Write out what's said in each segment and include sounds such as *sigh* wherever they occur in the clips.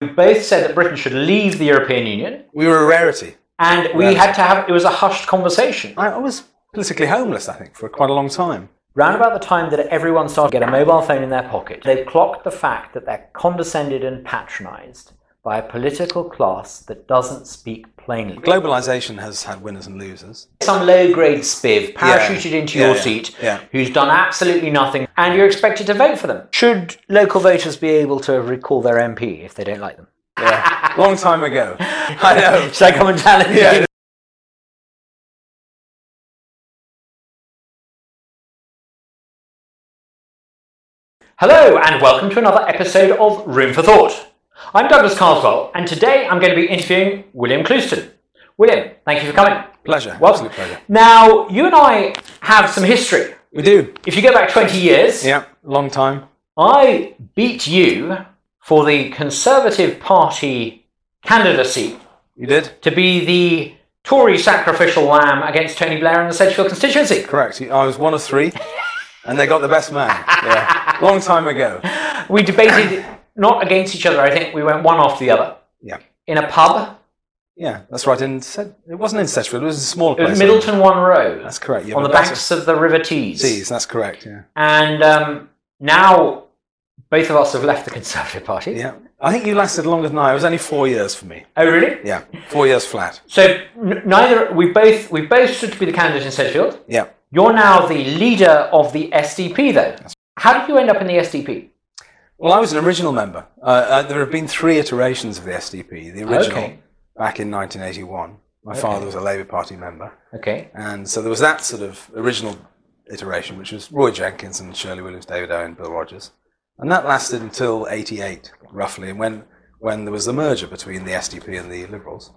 We both said that Britain should leave the European Union, We were a rarity. and we Rarity. had to have it was a hushed conversation. I, I was politically homeless, I think, for quite a long time. Round about the time that everyone started to get a mobile phone in their pocket, they clocked the fact that they're condescended and patronised by a political class that doesn't speak plainly. Globalization has had winners and losers. Some low grade spiv parachuted into Yeah, your yeah, seat yeah. who's done absolutely nothing, and you're expected to vote for them. Should local voters be able to recall their MP if they don't like them? *laughs* Yeah. long time ago. I know. *laughs* Should I come and challenge Yeah. you? Hello, and welcome to another episode of Room for Thought. I'm Douglas Carswell, and today I'm going to be interviewing William Clouston. William, thank you for coming. Pleasure. Welcome. Absolute pleasure. Now, you and I have some history. We do. If you go back 20 years, Yeah. Long time. I beat you for the Conservative Party candidacy You did? to be the Tory sacrificial lamb against Tony Blair in the Sedgefield constituency. Correct. I was one of three, and they got the best man. Yeah. *laughs* Long time ago. We debated not against each other, I think we went one after the other Yeah. in a pub. Yeah, that's right. In Sed- it wasn't in Sedgefield. It was a small It was. Middleton One Row That's correct. Yeah, on the that's banks of the River Tees. Tees, That's correct. Yeah. And um, now both of us have left the Conservative Party. Yeah. I think you lasted longer than I. It was only four years for me. Oh, really? Yeah. Four years flat. So n- neither we both we both stood to be the candidate in Sedgefield. Yeah. You're now the leader of the SDP, though. How did you end up in the SDP? Well, I was an original member. Uh, uh, there have been three iterations of the SDP. The original Okay. back in 1981. My father was a Labour Party member. Okay. And so there was that sort of original iteration, which was Roy Jenkins and Shirley Williams, David Owen, Bill Rogers. And that lasted until 88, roughly, and when, when there was the merger between the SDP and the Liberals.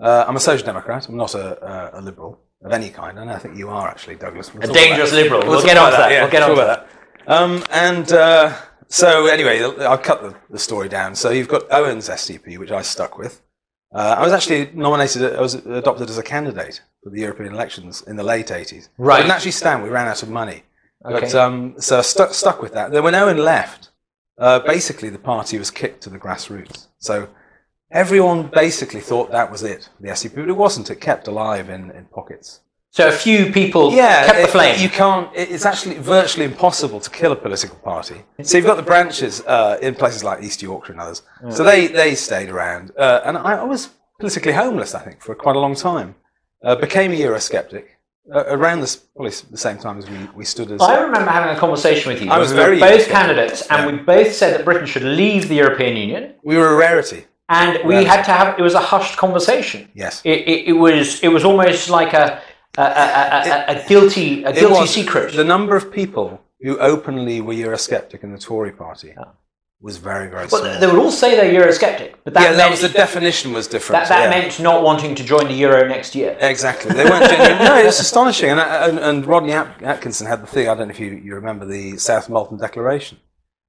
Uh, I'm a Social Democrat. I'm not a, a, a Liberal of any kind, and I think you are actually, Douglas. We'll A dangerous liberal. We'll talk get on to that. yeah, We'll get on to about that. Um, and uh, so, anyway, I'll cut the, the story down. So you've got Owen's SDP, which I stuck with. Uh, I was actually nominated, I was adopted as a candidate for the European elections in the late 80s. Right. I didn't actually stand, we ran out of money. But, Okay. um, so I stuck, stuck with that. Then when Owen left, uh, basically the party was kicked to the grassroots. So everyone basically thought that was it, the SDP, but it wasn't. It kept alive in, in pockets. So a few people Yeah, kept the it- flame. You can't. It's actually virtually impossible to kill a political party. So you've got the branches uh, in places like East Yorkshire and others. So they they stayed around, uh, and I, I was politically homeless. I think for quite a long time. Uh, became a Eurosceptic uh, around this probably the same time as we, we stood as. I remember having a conversation with you. I was We were very both candidates, and Yeah. we both said that Britain should leave the European Union, we were a rarity. and we had to have it was a hushed conversation. Yes. It, it, it was it was almost like a a, a, a, a, a guilty a guilty was- secret. The number of people who openly were Eurosceptic in the Tory party was very very small. Well, they would all say they're Eurosceptic, but that yeah, that was the definition was different. that, that yeah. meant not wanting to join the euro next year. Exactly. They weren't genuine. No, it's astonishing. And, and, and Rodney Atkinson had the thing, I don't know if you, you remember the South Molton Declaration,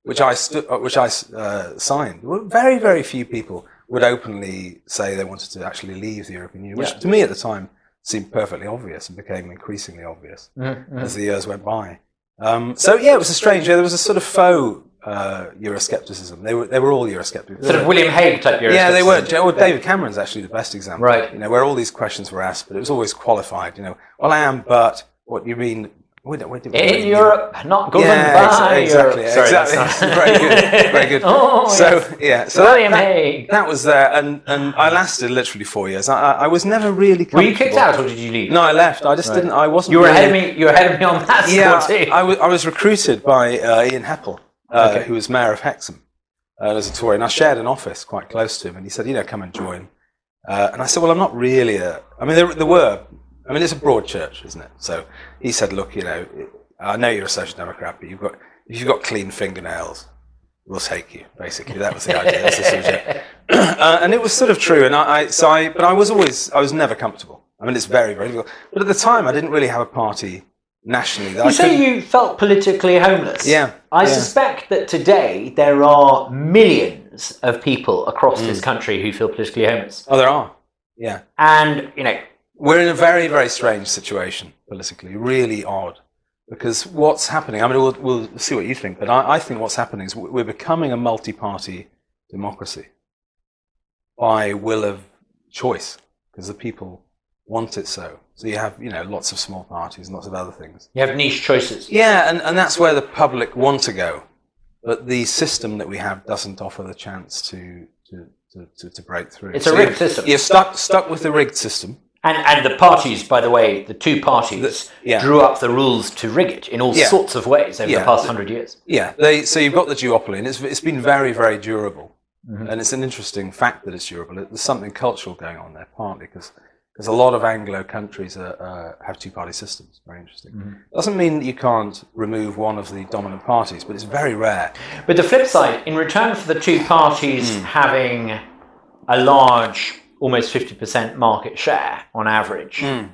which I, stu- uh, which I uh, signed. Well, Very, very few people would openly say they wanted to actually leave the European Union, which Yeah. to me at the time seemed perfectly obvious and became increasingly obvious Mm-hmm, as the years went by. Um, so, yeah, it was a strange, yeah, there was a sort of faux uh, Euroscepticism. They were, they were all Eurosceptics. Sort of William Hague type Euroscepticism. Yeah, they were. Well, David Cameron's actually the best example. Right. You know, where all these questions were asked, but it was always qualified. You know, well, I am, but what do you mean? Where, do- where do- where do In Europe, not governed Yeah, ex- by exactly. Europe. Sorry, *laughs* exactly. not- very good. Very good. *laughs* Oh, so yes. yeah, so William that, Hague. that was there, and, and I lasted literally four years. I, I, was never really. Were you kicked out or did you leave? No, I left. I just didn't. I wasn't. You were really, ahead of me. You were ahead of me on that Yeah, score too. I was, I was recruited by uh, Ian Heppel, uh, Okay. who was mayor of Hexham uh, as a Tory, and I shared an office quite close to him, and he said, you know, come and join. Uh, and I said, well, I'm not really a. I mean, there, there were. I mean, it's a broad church, isn't it? So he said, look, you know, I know you're a social democrat, but you've got if you've got clean fingernails, we'll take you. Basically, that was the idea. That's the *clears throat* uh, and it was sort of true. And I, I, so I, but I was always, I was never comfortable. I mean, it's very, very difficult. But at the time, I didn't really have a party nationally. That I You say you felt politically homeless. Yeah, I yeah. suspect that today there are millions of people across Mm. this country who feel politically homeless. Oh, there are. Yeah. And, you know, We're in a very, very strange situation politically, really odd. Because what's happening, I mean, we'll, we'll see what you think, but I, I think what's happening is we're becoming a multi party democracy by will of choice because the people want it so. So you have, you know, lots of small parties and lots of other things. You have niche choices. Yeah, and, and that's where the public want to go. But the system that we have doesn't offer the chance to, to, to, to, to break through. It's a rigged you're- system. You're stuck, stuck with the rigged system. And, and the parties, by the way, the two parties The- yeah. drew up the rules to rig it in all Yeah. sorts of ways over Yeah. the past hundred years. Yeah, they, so you've got the duopoly, and it's, it's been very, very durable. Mm-hmm. And it's an interesting fact that it's durable. There's something cultural going on there, partly because because a lot of Anglo countries are, uh, have two-party systems. Very interesting. Mm-hmm. Doesn't mean that you can't remove one of the dominant parties, but it's very rare. But the flip side, in return for the two parties Hmm. having a large, almost 50% market share on average, Hmm.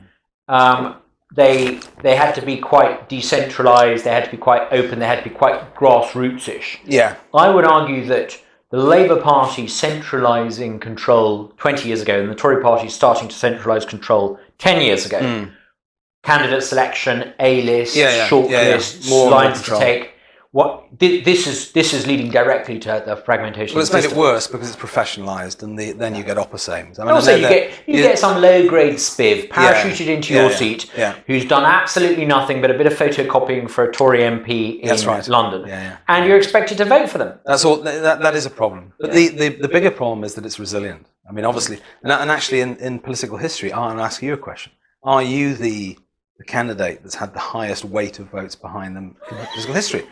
um, they, they had to be quite decentralized, they had to be quite open, they had to be quite grassroots ish. Yeah, I would argue that the Labour Party centralising control 20 years ago and the Tory Party starting to centralise control 10 years ago, candidate selection, A list. Yeah, yeah, short yeah, yeah. lists, More lines to take. What thi- this is this is leading directly to the fragmentation. well, it's made it worse because it's professionalised, and the, then you get opposames. I mean, Also, you get you get some low grade spiv parachuted into Yeah, your yeah, seat, yeah. who's done absolutely nothing but a bit of photocopying for a Tory MP in right. London, Yeah, yeah. and you're expected to vote for them. That's all. That, that- that is a problem. But the, the, the bigger problem is that it's resilient. I mean, obviously, and, and actually, in, in political history, I'll ask you a question: Are you the, the candidate that's had the highest weight of votes behind them in political history?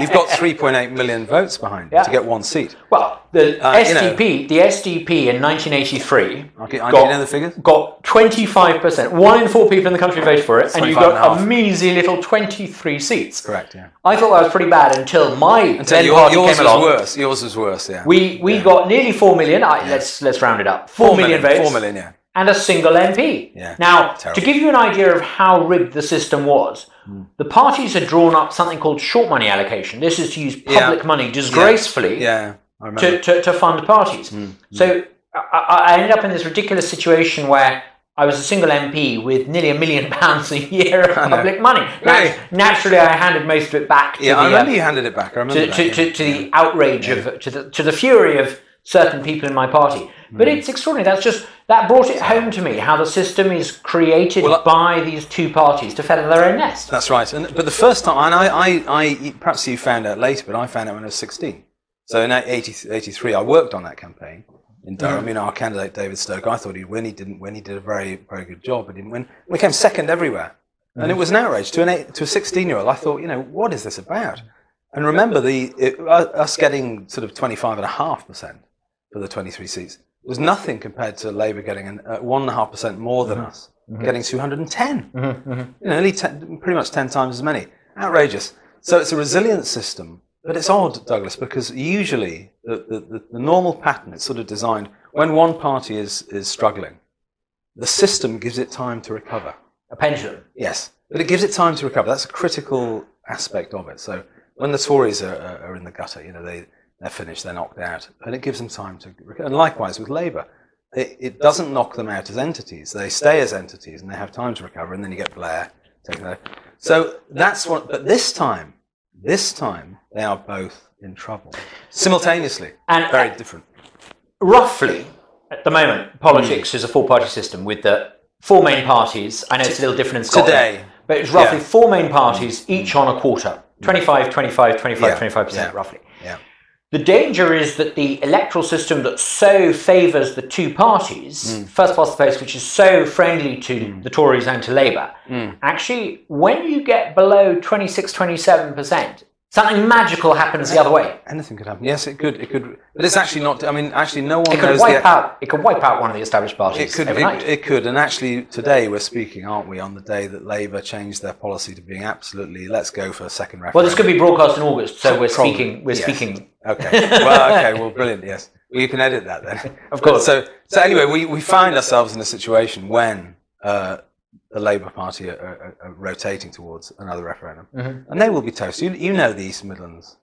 You've got 3.8 million votes behind Yeah. to get one seat. Well, the Uh, you know- SDP, the SDP in 1983 Okay, I got, you know the figures. got 25%. One in four people in the country voted for it, and you 25 and a got a measly little 23 seats. Correct. Yeah. I thought that was pretty bad until my Until then your- party yours came was along. worse. Yours was worse. Yeah. We we got nearly four million. I, Let's let's round it up. Four million, votes. Four million. Yeah. And a single MP. Yeah, Now, terrible. to give you an idea of how rigged the system was, Hmm. the parties had drawn up something called short money allocation. This is to use Yeah. public money disgracefully Yeah. To, to, to fund parties. Hmm. So I, I ended up in this ridiculous situation where I was a single MP with nearly a million *laughs* pounds a year of *laughs* public money. Naturally, I handed most of it back to yeah, the, I remember uh, you handed it back. I remember to, that, to, yeah. to, to the outrage of to the to the fury of certain people in my party. But Hmm. it's extraordinary. That's just that brought it home to me how the system is created Well, I- by these two parties to feather their own nest. That's right. And, but the first time, and I, I, I, perhaps you found out later, but I found out when I was 16. So in 80, 83, I worked on that campaign in Durham. You know, our candidate David Stoke, I thought he'd win. He didn't win. He did a very, very good job, but didn't win. We came second everywhere. And it was an outrage to an eight, to a 16 year old. I thought, you know, what is this about? And remember, the it, us getting sort of 25.5% for the 23 seats It was nothing compared to Labour getting an, uh, 1.5% more than mm-hmm. us, mm-hmm. getting 210 mm-hmm. you know, only ten, pretty much 10 times as many. Outrageous. So it's a resilient system, but it's odd, Douglas, because usually the, the, the, the normal pattern is sort of designed when one party is, is struggling, the system gives it time to recover. A pendulum. Yes, but it gives it time to recover. That's a critical aspect of it. So when the Tories are, are, are in the gutter, you know, they, they're finished, they're knocked out, and it gives them time to recover. And likewise with Labour. It, it doesn't knock them out as entities. They stay as entities and they have time to recover, and then you get Blair taking over. So that's what, but this time, this time, they are both in trouble. Simultaneously. And- uh, very different. Roughly, at the moment, politics hmm. is a four-party system with the four main parties. I know it's a little different in Scotland. Today. But it's roughly Yeah. four main parties, each on a quarter. Hmm. 25, 25, 25, Yeah. 25% Yeah. roughly. Yeah. The danger is that the electoral system that so favours the two parties, Hmm. first past the post, which is so friendly to the Tories and to Labour, Hmm. actually, when you get below 26, 27%, something magical happens the other way. Anything could happen. Yes, it could. It could. But it's actually not. I mean, actually, no one It could knows wipe the. out. It could wipe out one of the established It parties it, could it could, and actually today we're speaking, aren't we, on the day that Labour changed their policy to being absolutely let's go for a second referendum. well, this could be broadcast in August, so we're Probably, speaking. We're yes. speaking. Okay. Well, okay. Well, brilliant. Yes. Well, you can edit that then. *laughs* Of course. So, so anyway, we, we find ourselves in a situation when uh, the Labour Party are, are, are rotating towards another referendum, Mm-hmm. and they will be toast. You, you know the East Midlands,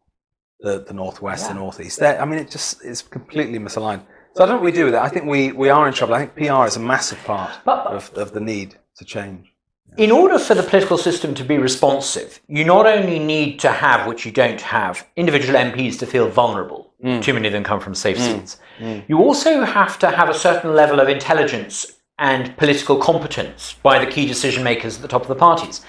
the the Northwest, the Yeah. Northeast. They're, I mean, it just is completely misaligned. So I don't know what we do with that. I think we, we are in trouble. I think PR is a massive part of, of the need to change. In order for the political system to be responsive, you not only need to have, which you don't have, individual MPs to feel vulnerable. Mm. Too many of them come from safe mm. seats. Mm. You also have to have a certain level of intelligence and political competence by the key decision makers at the top of the parties.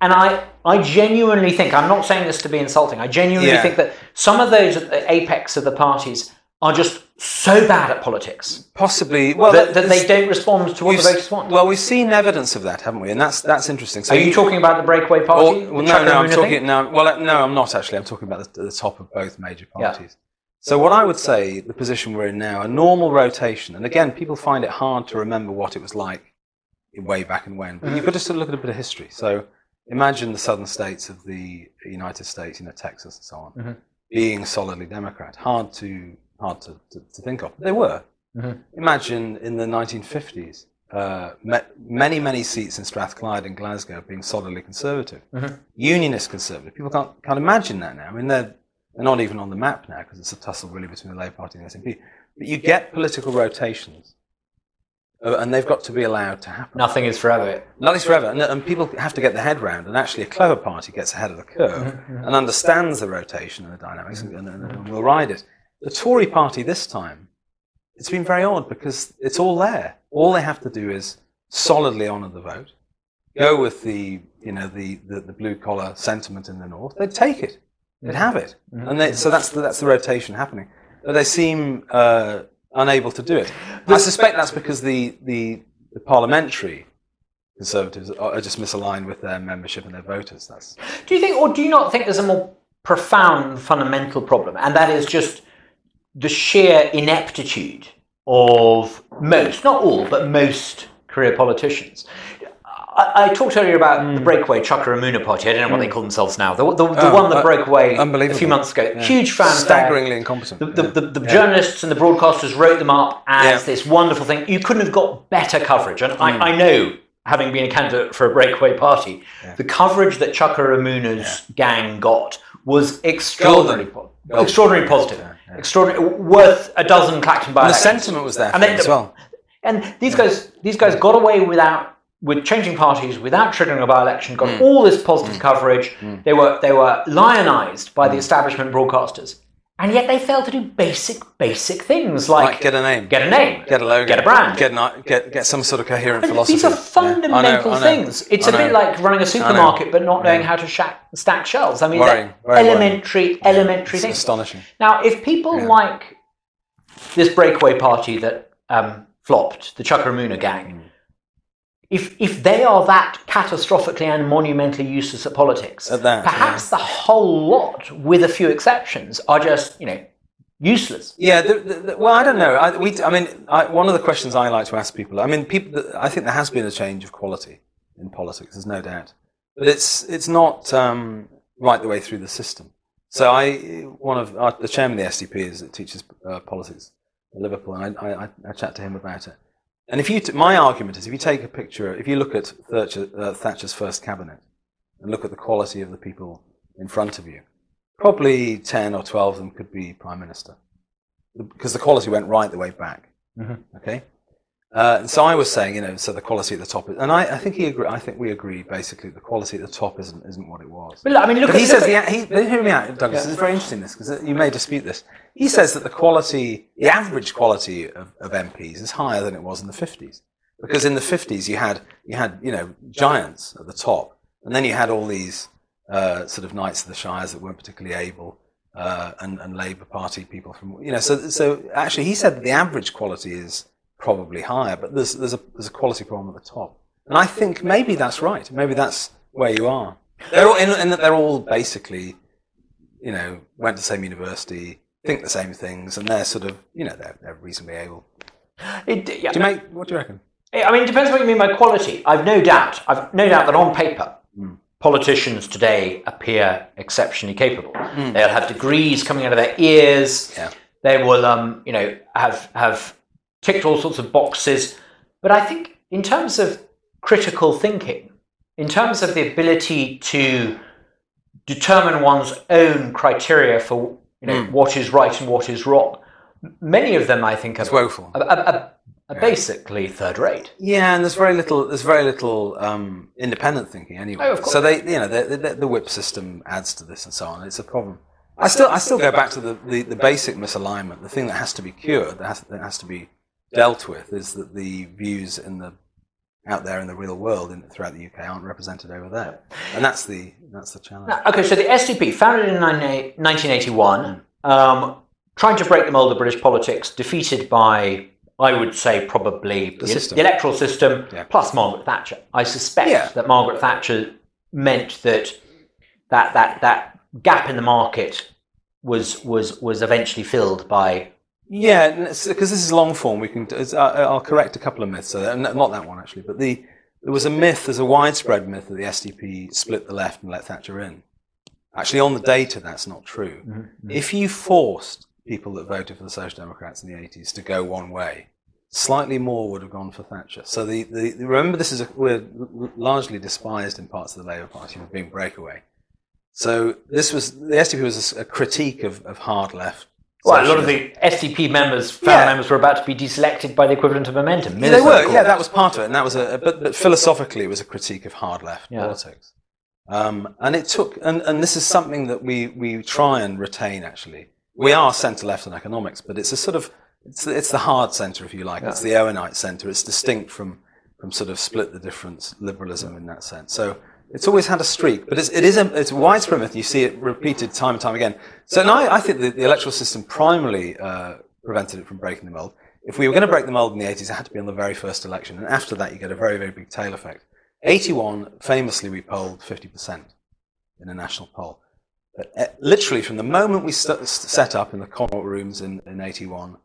And I, I genuinely think, I'm not saying this to be insulting, I genuinely Yeah. think that some of those at the apex of the parties are just so bad at politics Possibly. Well, that, that they don't respond to what the voters want. Well, we've seen evidence of that, haven't we? And that's that's interesting. So are you talking about the breakaway Or, party? well, no, no, I'm thing? talking no. Well, uh, no, I'm not actually. I'm talking about the, the top of both major Yeah. parties. So what I would say, the position we're in now, a normal rotation, and again, people find it hard to remember what it was like way back and when. But Mm-hmm. you've got to sort of look at a bit of history. So imagine the southern states of the United States, you know, Texas and so on, Mm-hmm. being solidly Democrat. Hard to hard to, to, to think of. They were. Mhm. Imagine in the 1950s, uh, ma- many, many seats in Strathclyde and Glasgow being solidly conservative. Mhm. Unionist conservative. People can't, can't imagine that now. I mean, they're, they're not even on the map now because it's a tussle really between the Labour Party and the SNP. But you get political rotations, uh, and they've got to be allowed to happen. Nothing is forever. Nothing's forever, and, and people have to get their head round. And actually, a clever party gets ahead of the curve and understands the rotation and the dynamics, and, and, and will ride it. The Tory party this time, it's been very odd because it's all there. All they have to do is solidly honour the vote, go with the you know the, the, the blue collar sentiment in the north. They'd take it, they'd have it, and they, so that's the, that's the rotation happening. But they seem uh, unable to do it. I suspect that's because the the, the parliamentary conservatives are are just misaligned with their membership and their voters. That's Do you think, or do you not think there's a more profound fundamental problem, and that is just the sheer ineptitude of most, not all, but most career politicians? I, I talked earlier about the hmm. breakaway Chuka Umunna party. I don't know what they hmm. call themselves now. The, the, the Oh, one that uh, broke away a few months ago. Yeah. Huge fan. staggeringly incompetent. The, the, the, the journalists and the broadcasters wrote them up as Yeah. this wonderful thing. You couldn't have got better coverage. And I, hmm. I know, having been a candidate for a breakaway party, the coverage that Chuka Umunna's gang got was extraordinarily, po- extraordinarily positive. Extraordinary, worth a dozen Clacton by the sentiment was there for And them then- as well. and these guys, these guys got away without with changing parties, without triggering a by-election, Mm. got all this positive coverage. They were they were lionized by Mm. the establishment broadcasters, and yet they fail to do basic basic things like, Like get a name, get a name, get a logo, get a brand. get an, get get some sort of coherent And philosophy. these are Yeah. fundamental I know, I know, things. It's I a bit like running a supermarket but not knowing how to stack shelves. I mean, Worrying, very worrying. elementary, elementary It's things. astonishing. Now, if people Yeah. like this breakaway party that um, flopped, the Chuka Umunna gang, Mm. If if they are that catastrophically and monumentally useless at politics, At that, perhaps the whole lot, with a few exceptions, are just you know useless. Yeah, the, the, the, well, I don't know. I, we, I mean, I, one of the questions I like to ask people. I mean, people. I think there has been a change of quality in politics. There's no doubt, but it's it's not um, right the way through the system. So I, one of our, the chairman of the SDP is that teaches uh, politics at Liverpool, and I, I, I chat to him about it. And if you, t- my argument is, if you take a picture, if you look at Thatcher, uh, Thatcher's first cabinet, and look at the quality of the people in front of you, probably 10 or 12 of them could be prime minister because the quality went right the way back. Mhm. Okay. Uh, so I was saying, you know, so the quality at the top, is, and I, I think he agree. I think we agree basically. The quality at the top isn't isn't what it was. But I mean, look But he look says, the, he, hear me out, Douglas. This is very interesting. This because you may dispute this. He says that the quality, the average quality of, of MPs is higher than it was in the fifties. Because in the fifties, you had you had you know giants at the top, and then you had all these uh, sort of knights of the shires that weren't particularly able, uh, and, and Labour Party people from you know. So so actually, he said that the average quality is probably higher, but there's there's a there's a quality problem at the top, and I think maybe that's right. Maybe that's where you are. They're all in, in that they're all basically, you know, went to the same university, think the same things, and they're sort of you know they're they're reasonably able. it, yeah, Do you make what do you reckon? I mean, it depends what you mean by quality. I've no doubt. I've no doubt that on paper, Hmm. politicians today appear exceptionally capable. They'll have degrees coming out of their ears. Yeah. They will, um, you know, have have ticked all sorts of boxes. But I think, in terms of critical thinking, in terms of the ability to determine one's own criteria for you know what is right and what is wrong, many of them, I think, are, woeful. are, are, are basically third rate. Yeah, and there's very little. There's very little um, independent thinking anyway. Oh, of course. So they, you know, the, the, the whip system adds to this and so on. It's a problem. I still, I still go back to the, the, the basic misalignment. The thing that has to be cured, that has, that has to be dealt with, is that the views in the out there in the real world in, throughout the UK aren't represented over there, and that's the that's the challenge. Okay, so the SDP, founded in 1981, um, trying to break the mold of British politics, defeated by, I would say, probably the, system. the electoral system Yeah. plus Margaret Thatcher. I suspect Yeah. that Margaret Thatcher meant that that that that gap in the market was was was eventually filled by Yeah, because this is long form, we can. I- uh, I'll correct a couple of myths. Uh, so not that one actually, but the there was a myth. There's a widespread myth that the SDP split the left and let Thatcher in. Actually, on the data, that's not true. Mm-hmm, mm-hmm. If you forced people that voted for the Social Democrats in the 80s to go one way, slightly more would have gone for Thatcher. So the, the, remember, this is a, we're largely despised in parts of the Labour Party for being breakaway. So this was the SDP was a critique of, of hard left. Well, a lot of the SDP members, family Yeah. members, were about to be deselected by the equivalent of momentum. Yeah, they were. Yeah, that was part of it, and that was a. But, but philosophically, it was a critique of hard left Yeah. politics. Um, and it took, and, and this is something that we we try and retain. Actually, we are centre left in economics, but it's a sort of it's it's the hard centre, if you like. It's the Owenite centre. It's distinct from from sort of split the difference liberalism in that sense. So it's always had a streak, but it's, it is a, it's widespread myth. You see it repeated time and time again. So and I, I think the, the electoral system primarily uh, prevented it from breaking the mold. If we were going to break the mold in the 80s, it had to be on the very first election, and after that, you get a very very big tail effect. 81, famously, we polled 50% in a national poll. But, uh, literally, from the moment we st- set up in the Connaught rooms in, in 81,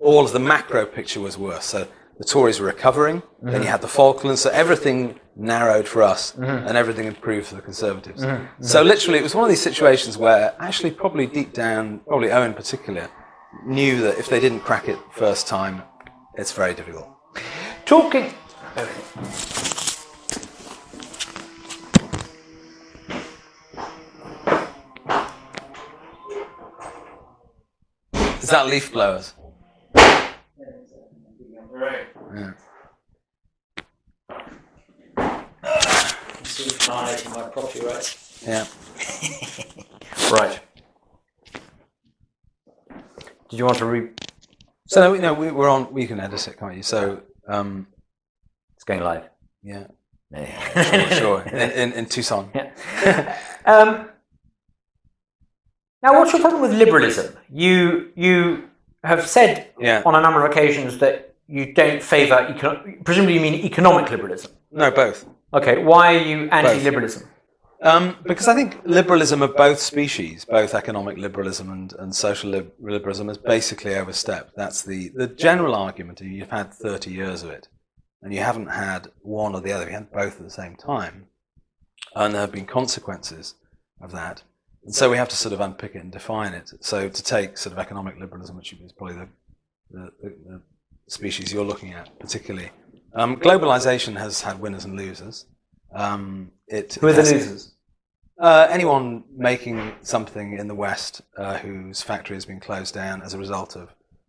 all of the macro picture was worse. So the Tories were recovering, then you mm-hmm. had the Falklands, so everything narrowed for us mm-hmm. and everything improved for the Conservatives. Mm-hmm. So literally, it was one of these situations where actually, probably deep down, probably Owen in particular, knew that if they didn't crack it first time, it's very difficult. Talking. Is that leaf blowers? Right. Yeah. violating my property rights. Yeah. Right. Did you want to re? So you know we, we're on. We can edit it, can't you? So um, It's going live. yeah, sure, sure. *laughs* In, in, in Tucson. Yeah. *laughs* um, now, what's your problem with liberalism? You you have said Yeah. on a number of occasions that you don't favour, presumably you mean economic liberalism. No, both. Okay, why are you anti-liberalism? Um, because I think liberalism of both species, both economic liberalism and, and social lib- liberalism, is basically overstepped. That's the, the general argument. You've had 30 years of it, and you haven't had one or the other. You had both at the same time. And there have been consequences of that. And so we have to sort of unpick it and define it. So to take sort of economic liberalism, which is probably the, the, the species you're looking at particularly, um, globalization has had winners and losers. Um, it Who are the losers? uh, anyone making something in the West uh, whose factory has been closed down as a result of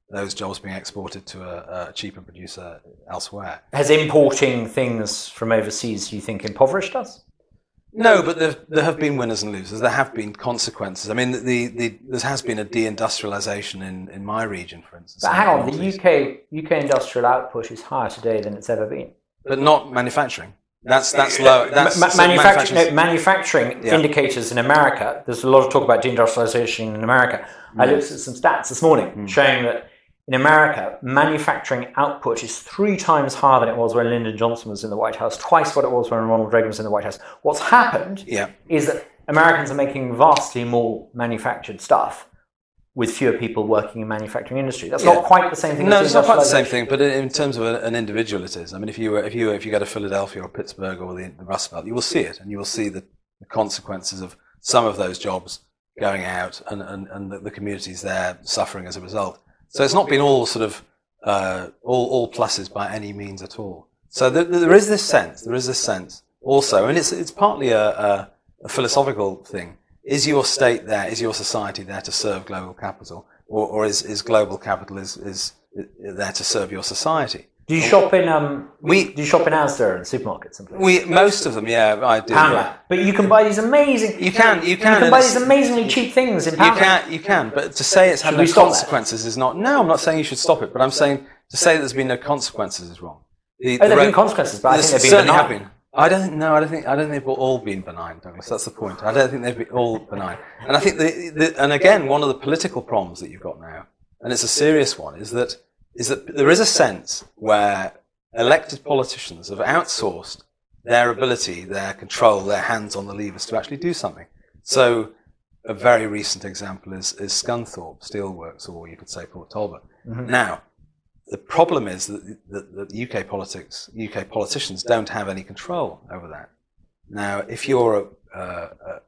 those jobs being exported to a, a cheaper producer elsewhere. Has importing things from overseas, you think, impoverished us? No, but there, there have been winners and losers. There have been consequences. I mean, the, the, there has been a deindustrialization in, in my region, for instance. But hang on, the UK UK industrial output is higher today than it's ever been. but not manufacturing. That's that's low. That's Ma- so manufacturing, no, manufacturing Yeah. indicators in America. There's a lot of talk about deindustrialization in America. I Mm. looked at some stats this morning showing that in America, manufacturing output is three times higher than it was when Lyndon Johnson was in the White House, twice what it was when Ronald Reagan was in the White House. What's happened Yeah. is that Americans are making vastly more manufactured stuff with fewer people working in manufacturing industry. That's Yeah. not quite the same thing. No, as it's not quite the same thing. But in in terms of an individual, it is. I mean, if you were, if you if you go to Philadelphia or Pittsburgh or the, the Rust Belt, you will see it, and you will see the, the consequences of some of those jobs going out, and and, and the, the communities there suffering as a result. So it's not been all sort of uh, all all pluses by any means at all. So there, there is this sense. There is this sense also, and it's it's partly a, a, a philosophical thing. Is your state there? Is your society there to serve global capital, or, or is, is global capital is, is there to serve your society? Do you shop in um? We- do you shop in Asda and supermarkets and places? We most of them, yeah, I do. Poundland. But you can buy these amazing. You can, you can. You can buy these amazingly cheap things in You can, you can, but to say it's had no stop that? consequences is not. No, I'm not saying you should stop it, but I'm saying to say that there's been no consequences is wrong. The, Oh, there've re- been consequences, but I think they've been benign. been. I don't know. I don't think. I don't think they've all been benign, Douglas. That's the point. I don't think they've been all benign. And I think the, the and again, one of the political problems that you've got now, and it's a serious one, is that is that there is a sense where elected politicians have outsourced their ability, their control, their hands on the levers to actually do something. So, a very recent example is, is Scunthorpe Steelworks, or you could say Port Talbot. Mm-hmm. Now, the problem is that, that, that UK politics, UK politicians don't have any control over that. Now, if you're a, a, a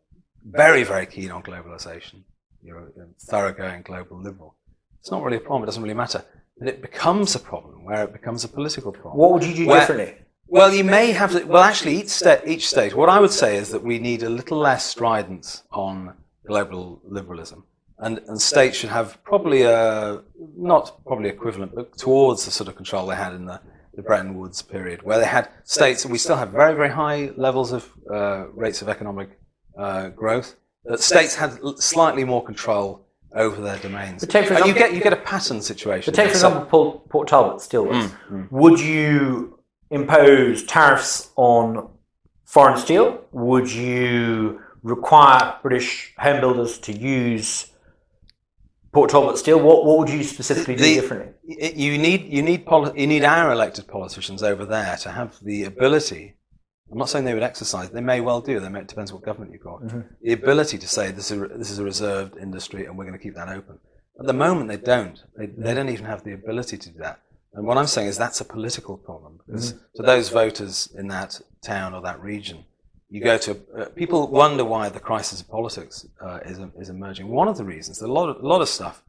very, very keen on globalization, you're a, a thoroughgoing global liberal, it's not really a problem. It doesn't really matter. But it becomes a problem where it becomes a political problem. What would you do Where- differently? Well, you may have to. Well, actually, each state, each state. What I would say is that we need a little less stridence on global liberalism, and and states should have probably a not probably equivalent, but towards the sort of control they had in the, the Bretton Woods period, where they had states, and we still have very very high levels of uh, rates of economic uh, growth. That states had slightly more control over their domains. But take, for and you example- get you get a pattern situation. But take, for example, Port, Port Talbot Steelworks. Mm, Would you impose tariffs on foreign steel? Would you require British home builders to use Port Talbot steel? What, what would you specifically do The- differently? Y- you need you need poli- you need our elected politicians over there to have the ability. I'm not saying they would exercise. They may well do. They may, it depends what government you've got. The ability to say this is a, this is a reserved industry and we're going to keep that open. At the moment, they don't. They, they don't even have the ability to do that. And what I'm saying is that's a political problem because to those voters in that town or that region, you go to uh, people wonder why the crisis of politics uh, is is emerging. One of the reasons a lot of a lot of stuff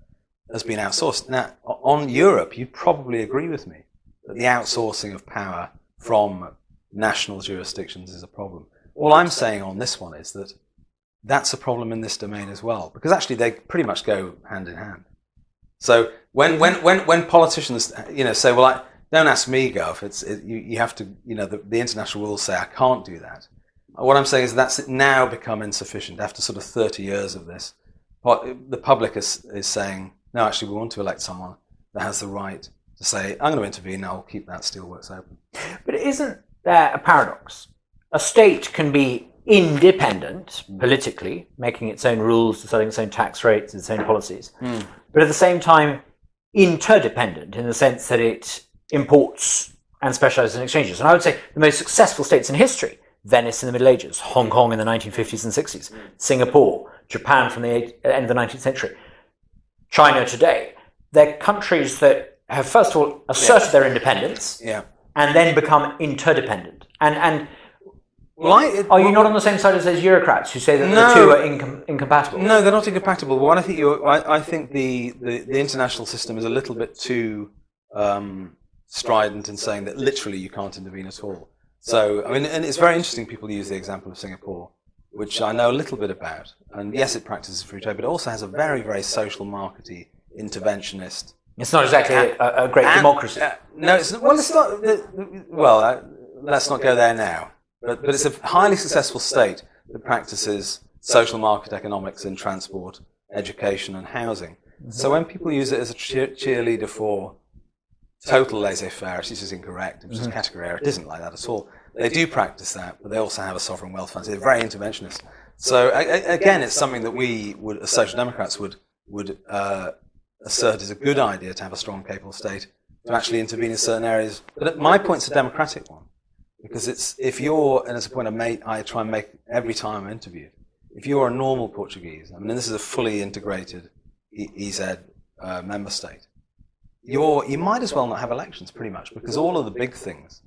has been outsourced. Now, on Europe, you probably agree with me that the outsourcing of power from national jurisdictions is a problem. All I'm saying on this one is that that's a problem in this domain as well, because actually they pretty much go hand in hand. So when when when, when politicians you know say, well, I, don't ask me, Gov. It's it, you, you have to you know the, the international rules say I can't do that. What I'm saying is that's now become insufficient after sort of 30 years of this. The public is is saying no, actually, we want to elect someone that has the right to say I'm going to intervene. I'll keep that steelworks open. But isn't there are a paradox? A state can be independent politically, making its own rules, deciding its own tax rates, its own policies, hmm. but at the same time interdependent in the sense that it imports and specializes in exchanges. And I would say the most successful states in history Venice in the Middle Ages, Hong Kong in the 1950s and 60s, hmm. Singapore, Japan from the eight- end of the 19th century, China today. They're countries that have, first of all, asserted their independence Yeah. And then become interdependent. And and Well, I, it- are you not on the same side as those bureaucrats who say that No. the two are incom- incompatible? No, they're not incompatible. What I think you, I, I think the, the, the international system is a little bit too um, strident in saying that literally you can't intervene at all. So, I mean, and it's very interesting. People use the example of Singapore, which I know a little bit about. And yes, it practices free trade, but it also has a very, very social markety, interventionist. It's not exactly a, a great and- democracy. uh, no, it's well, it's not. Well, uh, let's not go there now. But but it's a highly successful state that practices social market economics in transport, education, and housing. So when people use it as a cheer, cheerleader for total laissez-faire, it's just incorrect. It's just category error. It isn't like that at all. They do practice that, but they also have a sovereign wealth fund. So they're very interventionist. So again, it's something that we would, as social democrats, would would uh, assert is a good idea to have a strong, capable state to actually intervene in certain areas. But my point's a democratic one because it's if you're, and it's a point I make, I try and make every time I'm interviewed. If you're a normal Portuguese, I mean, this is a fully integrated EZ uh, member state. You're, you might as well not have elections, pretty much, because all of the big things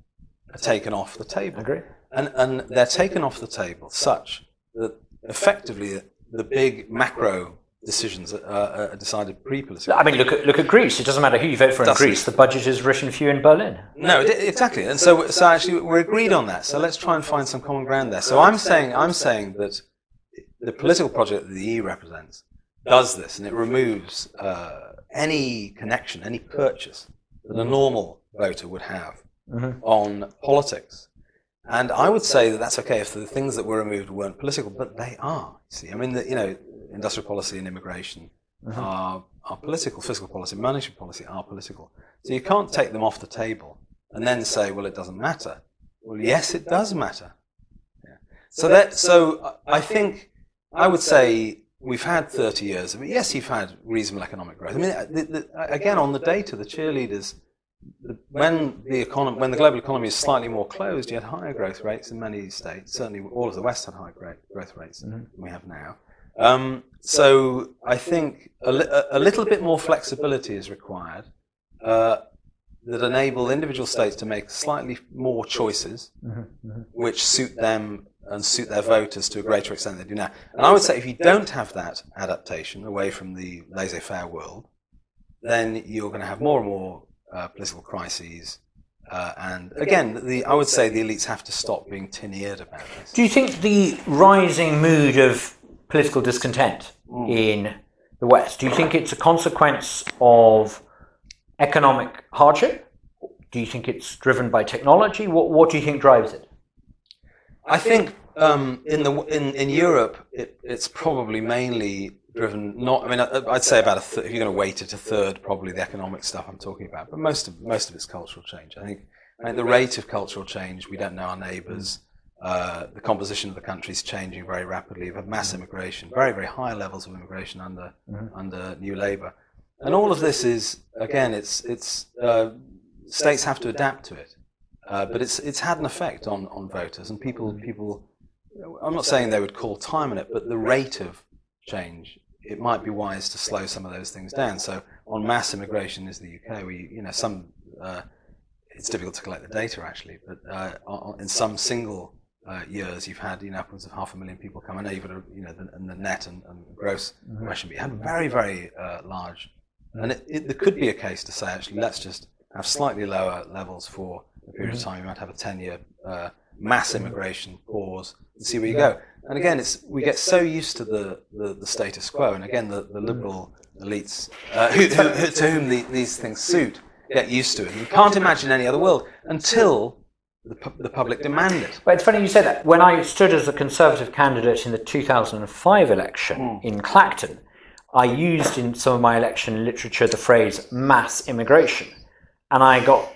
are taken off the table. agree. And, and they're taken off the table such that effectively the big macro decisions are, are decided pre-politically. I mean, look at look at Greece. It doesn't matter who you vote for in. Greece. The budget is written for you in Berlin. No, exactly. And so, so actually, we're agreed on that. So let's try and find some common ground there. So I'm saying, I'm saying that the political project that the EU represents does this, and it removes uh, any connection, any purchase that a normal voter would have Mhm. on politics. And I would say that that's okay if the things that were removed weren't political, but they are. See, I mean, the, you know, industrial policy and immigration Mhm. are, are political, fiscal policy, management policy are political. So you can't take them off the table and then say, well, it doesn't matter. Well, yes, it does matter. Yeah. So that, so I think I would say we've had 30 years. Mean, yes, you've had reasonable economic growth. I mean, the, the, again, on the data, the cheerleaders, the, when the economy, when the global economy is slightly more closed, you had higher growth rates in many states. Certainly, all of the West had high growth rates Mhm. than we have now. Um, so I think a, li- a- little bit more flexibility is required uh, that enable individual states to make slightly more choices Mhm. Mhm. which suit them and suit their voters to a greater extent than they do now. And I would say if you don't have that adaptation away from the laissez-faire world, then you're going to have more and more uh, political crises. Uh, and again, the, I would say the elites have to stop being tin-eared about this. Do you think the rising mood of political discontent in the West, do you think it's a consequence of economic hardship? Do you think it's driven by technology? What, what do you think drives it? I think um, in the in, in Europe, it, it's probably mainly driven. Not, I mean, I- I'd say about a th- if you're going to weight it a third, probably the economic stuff I'm talking about. But most of most of it's cultural change. I think, I think the rate of cultural change. We don't know our neighbours. Uh, the composition of the country is changing very rapidly. We've had mass immigration, very very high levels of immigration under under New Labour, and all of this is again, it's it's uh, states have to adapt to it. Uh, but it's it's had an effect on, on voters and people people. I'm not saying they would call time on it, but the rate of change. It might be wise to slow some of those things down. So on mass immigration is the UK, we you know some. Uh, it's difficult to collect the data actually, but uh, in some single uh, years, you've had you know upwards of half a million people come. I know you've got a, you know the, and the net and, and gross question, but you had very very uh, large, and it, it, there could be a case to say actually let's just have slightly lower levels for a period of time. You might have a ten-year uh, mass immigration pause and see where you go. And again, it's we get so used to the, the, the status quo, and again the, the liberal elites uh, who, to whom the, these things suit get used to it. You can't imagine any other world until the, pu- the public demand it. But it's funny you say that. When I stood as a Conservative candidate in the 2005 election hmm. in Clacton, I used in some of my election literature the phrase mass immigration. And I got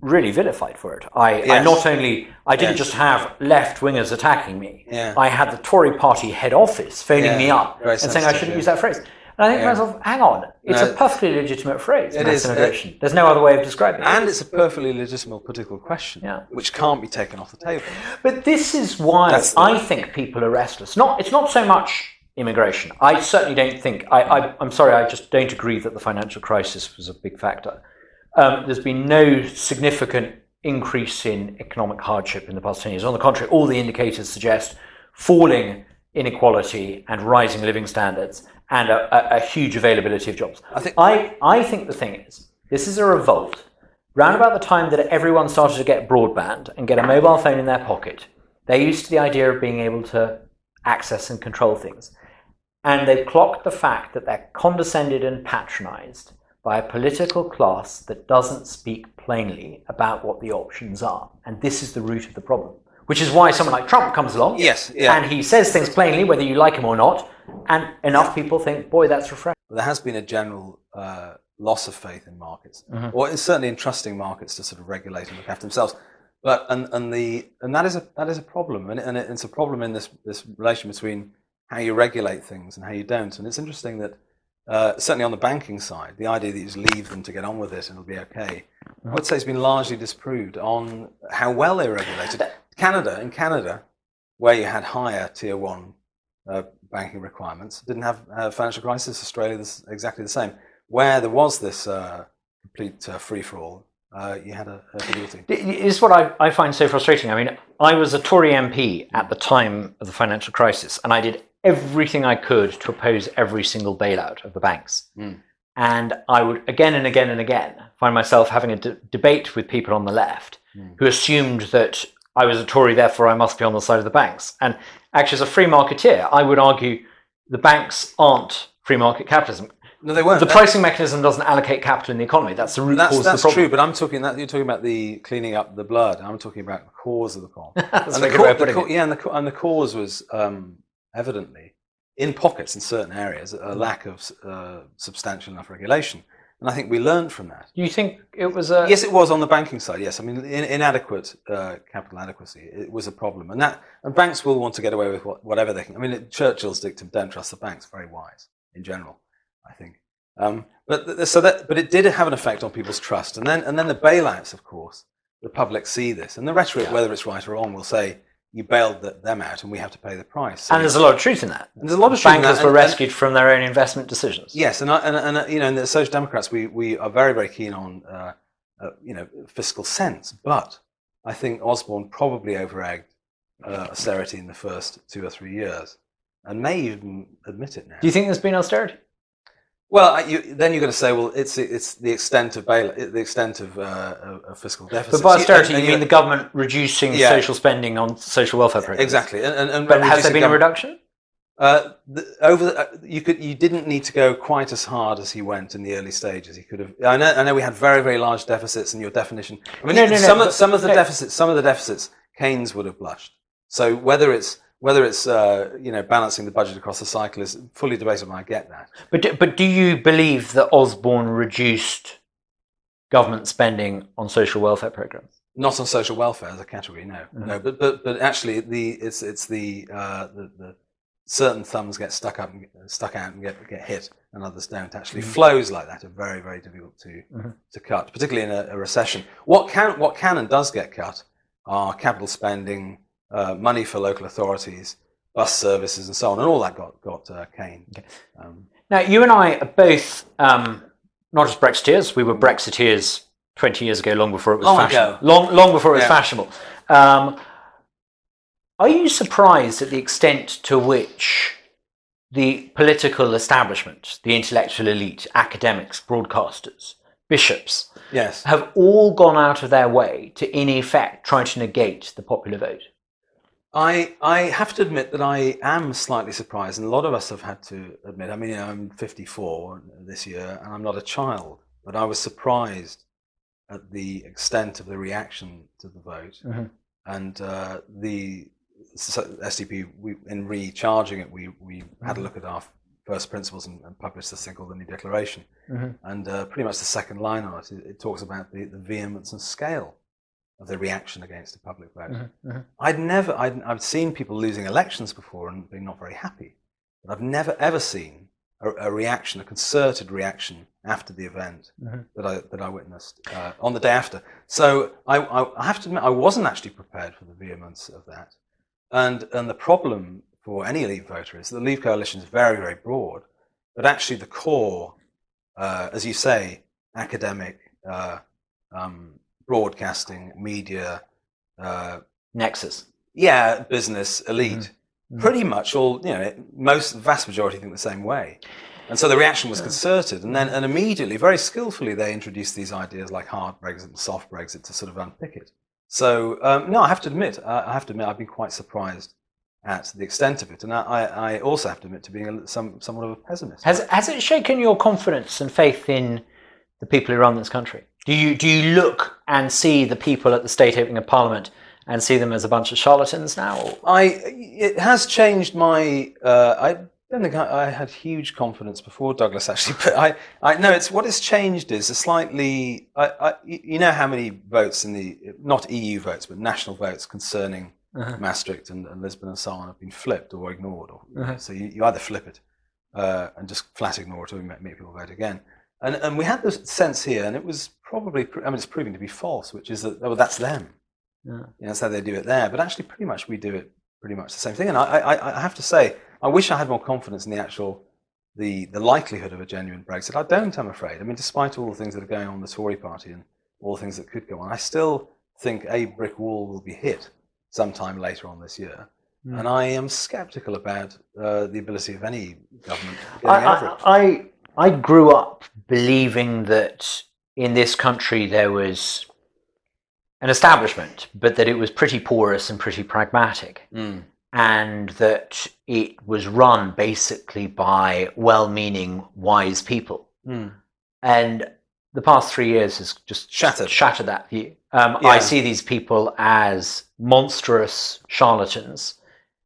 really vilified for it. I, I not only, I didn't Yes. just have left wingers attacking me, Yeah. I had the Tory party head office phoning Yeah, me up very and saying I shouldn't yeah. use that phrase. And I think to Yeah. myself, hang on, it's No. a perfectly legitimate phrase, It mass is, immigration. There's no other way of describing it. And it's a perfectly legitimate political question, Yeah. which can't be taken off the table. But this is why I think people are restless. Not, it's not so much immigration. I certainly don't think. I, I'm sorry, I just don't agree that the financial crisis was a big factor. Um, there's been no significant increase in economic hardship in the past 10 years. On the contrary, all the indicators suggest falling inequality and rising living standards and a, a, a huge availability of jobs. I think- I, I think the thing is, this is a revolt. Round about the time that everyone started to get broadband and get a mobile phone in their pocket, they're used to the idea of being able to access and control things. And they've clocked the fact that they're condescended and patronized by a political class that doesn't speak plainly about what the options are. And this is the root of the problem. Which is why someone like Trump comes along Yes, yeah. and he says things plainly, whether you like him or not, and enough people think, boy, that's refreshing. But there has been a general uh, loss of faith in markets, Mm-hmm. or it's certainly in trusting markets to sort of regulate and look after themselves. But and, and the and that is a that is a problem, and, and it's a problem in this this relation between how you regulate things and how you don't. And it's interesting that uh, certainly on the banking side, the idea that you just leave them to get on with it and it'll be okay, I would say it's been largely disproved on how well they're regulated. Canada, in Canada, where you had higher tier one uh, banking requirements, didn't have a financial crisis. Australia, this exactly the same. Where there was this uh, complete uh, free for all, uh, you had a, a difficulty. This is what I, I find so frustrating. I mean, I was a Tory MP at the time of the financial crisis, and I did everything I could to oppose every single bailout of the banks. Mm. And I would again and again and again find myself having a d- debate with people on the left Mm. who assumed that I was a Tory, therefore I must be on the side of the banks. And actually, as a free marketeer, I would argue the banks aren't free market capitalism. No, they weren't. The pricing mechanism doesn't allocate capital in the economy. That's the root That's, cause that's of the true, problem. but I'm talking that you're talking about the cleaning up the blood. I'm talking about the cause of the problem. *laughs* That's and the, good way ca- of the it. yeah, and the, and the cause was um, evidently in pockets in certain areas a lack of uh, substantial enough regulation, and I think we learned from that. You think it was a Yes, it was on the banking side. Yes, I mean in, inadequate uh, capital adequacy it was a problem, and that and banks will want to get away with what, whatever they can. I mean, it, Churchill's dictum, "Don't trust the banks," very wise in general, I think. Um, but th- so that but it did have an effect on people's trust, and then and then the bailouts, of course, the public see this, and the rhetoric, Yeah. whether it's right or wrong, will say you bailed them out, and we have to pay the price. So and there's a lot of truth in that. and there's a lot of truth in Bankers were and- and- rescued from their own investment decisions. Yes, and I, and, and you know, in the Social Democrats, we, we are very very keen on uh, uh, you know fiscal sense, but I think Osborne probably overegged uh, austerity in the first two or three years, and may even admit it now. Do you think there's been austerity? Well, you, then you're going to say, well, it's it's the extent of bail, the extent of, uh, of, fiscal deficit. But by austerity, you mean the government reducing Yeah. social spending on social welfare programs? exactly, and, and, and But has there been a reduction? Uh, the, over the, uh, you could you didn't need to go quite as hard as he went in the early stages. He could have. I know. I know we had very very large deficits in your definition. I mean, No, no, no, some but- of some of the no. deficits some of the deficits Keynes would have blushed. So whether it's whether it's uh, you know balancing the budget across the cycle is fully debatable. I get that. But do, but do you believe that Osborne reduced government spending on social welfare programs? Not on social welfare as a category, no, Mhm. no. But but but actually, the it's it's the uh, the, the certain thumbs get stuck up and stuck out and get get hit, and others don't. Actually, Mhm. flows like that are very very difficult to Mhm. to cut, particularly in a, a recession. What can what can and does get cut are capital spending, uh, money for local authorities, bus services, and so on, and all that got got uh, cane. Okay. Um, Now, you and I are both um, not just Brexiteers. We were Brexiteers 20 years ago, long before it was Long fashionable. ago. Long, long before it was Yeah. fashionable. Um, are you surprised at the extent to which the political establishment, the intellectual elite, academics, broadcasters, bishops, yes. have all gone out of their way to, in effect, try to negate the popular vote? I I have to admit that I am slightly surprised, and a lot of us have had to admit. I mean, you know, I'm 54 this year, and I'm not a child, but I was surprised at the extent of the reaction to the vote, Mhm. and uh, the SDP. We, in recharging it, we we had a look at our first principles and, and published this thing called the New Declaration, Mhm. and uh, pretty much the second line on it, it, it talks about the, the vehemence and scale of the reaction against the public vote. Mhm, mhm. I'd never, I'd, I've seen people losing elections before and being not very happy, but I've never ever seen a, a reaction, a concerted reaction after the event Mhm. that I that I witnessed uh, on the day after. So I, I, I have to admit, I wasn't actually prepared for the vehemence of that, and and the problem for any Leave voter is that the Leave coalition is very very broad, but actually the core, uh, as you say, academic. Uh, um, broadcasting, media, uh, Nexus. yeah, business, elite, Mhm. pretty much all, you know, most, vast majority think the same way. And so the reaction was concerted. And then, and immediately, very skillfully, they introduced these ideas like hard Brexit and soft Brexit to sort of unpick it. So, um, no, I have to admit, I I have to admit, I've been quite surprised at the extent of it. And I, I I also have to admit to being a, some, somewhat of a pessimist. Has has it shaken your confidence and faith in the people who run this country? Do you do you look and see the people at the state opening of Parliament and see them as a bunch of charlatans now? I it has changed my. Uh, I don't think I, I had huge confidence before Douglas actually, *laughs* but I I no. It's what has changed is a slightly. I, I you know how many votes in the not EU votes but national votes concerning Uh-huh. Maastricht and, and Lisbon and so on have been flipped or ignored, or Uh-huh. so you, you either flip it uh, and just flat ignore it, or make people vote again. And and we had this sense here, and it was probably. I mean, it's proving to be false, which is that oh, that's them. Yeah. You know, that's how they do it there. But actually, pretty much we do it pretty much the same thing. And I, I, I have to say, I wish I had more confidence in the actual, the, the likelihood of a genuine Brexit. I don't, I'm afraid. I mean, despite all the things that are going on in the Tory party and all the things that could go on, I still think a brick wall will be hit sometime later on this year. Mm. And I am sceptical about uh, the ability of any government I. I, I grew up believing that in this country there was an establishment, but that it was pretty porous and pretty pragmatic. Mm. and that it was run basically by well meaning, wise people Mm. And the past three years has just Shattered. shattered that view. Um, Yeah. I see these people as monstrous charlatans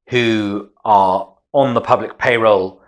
who are on the public payroll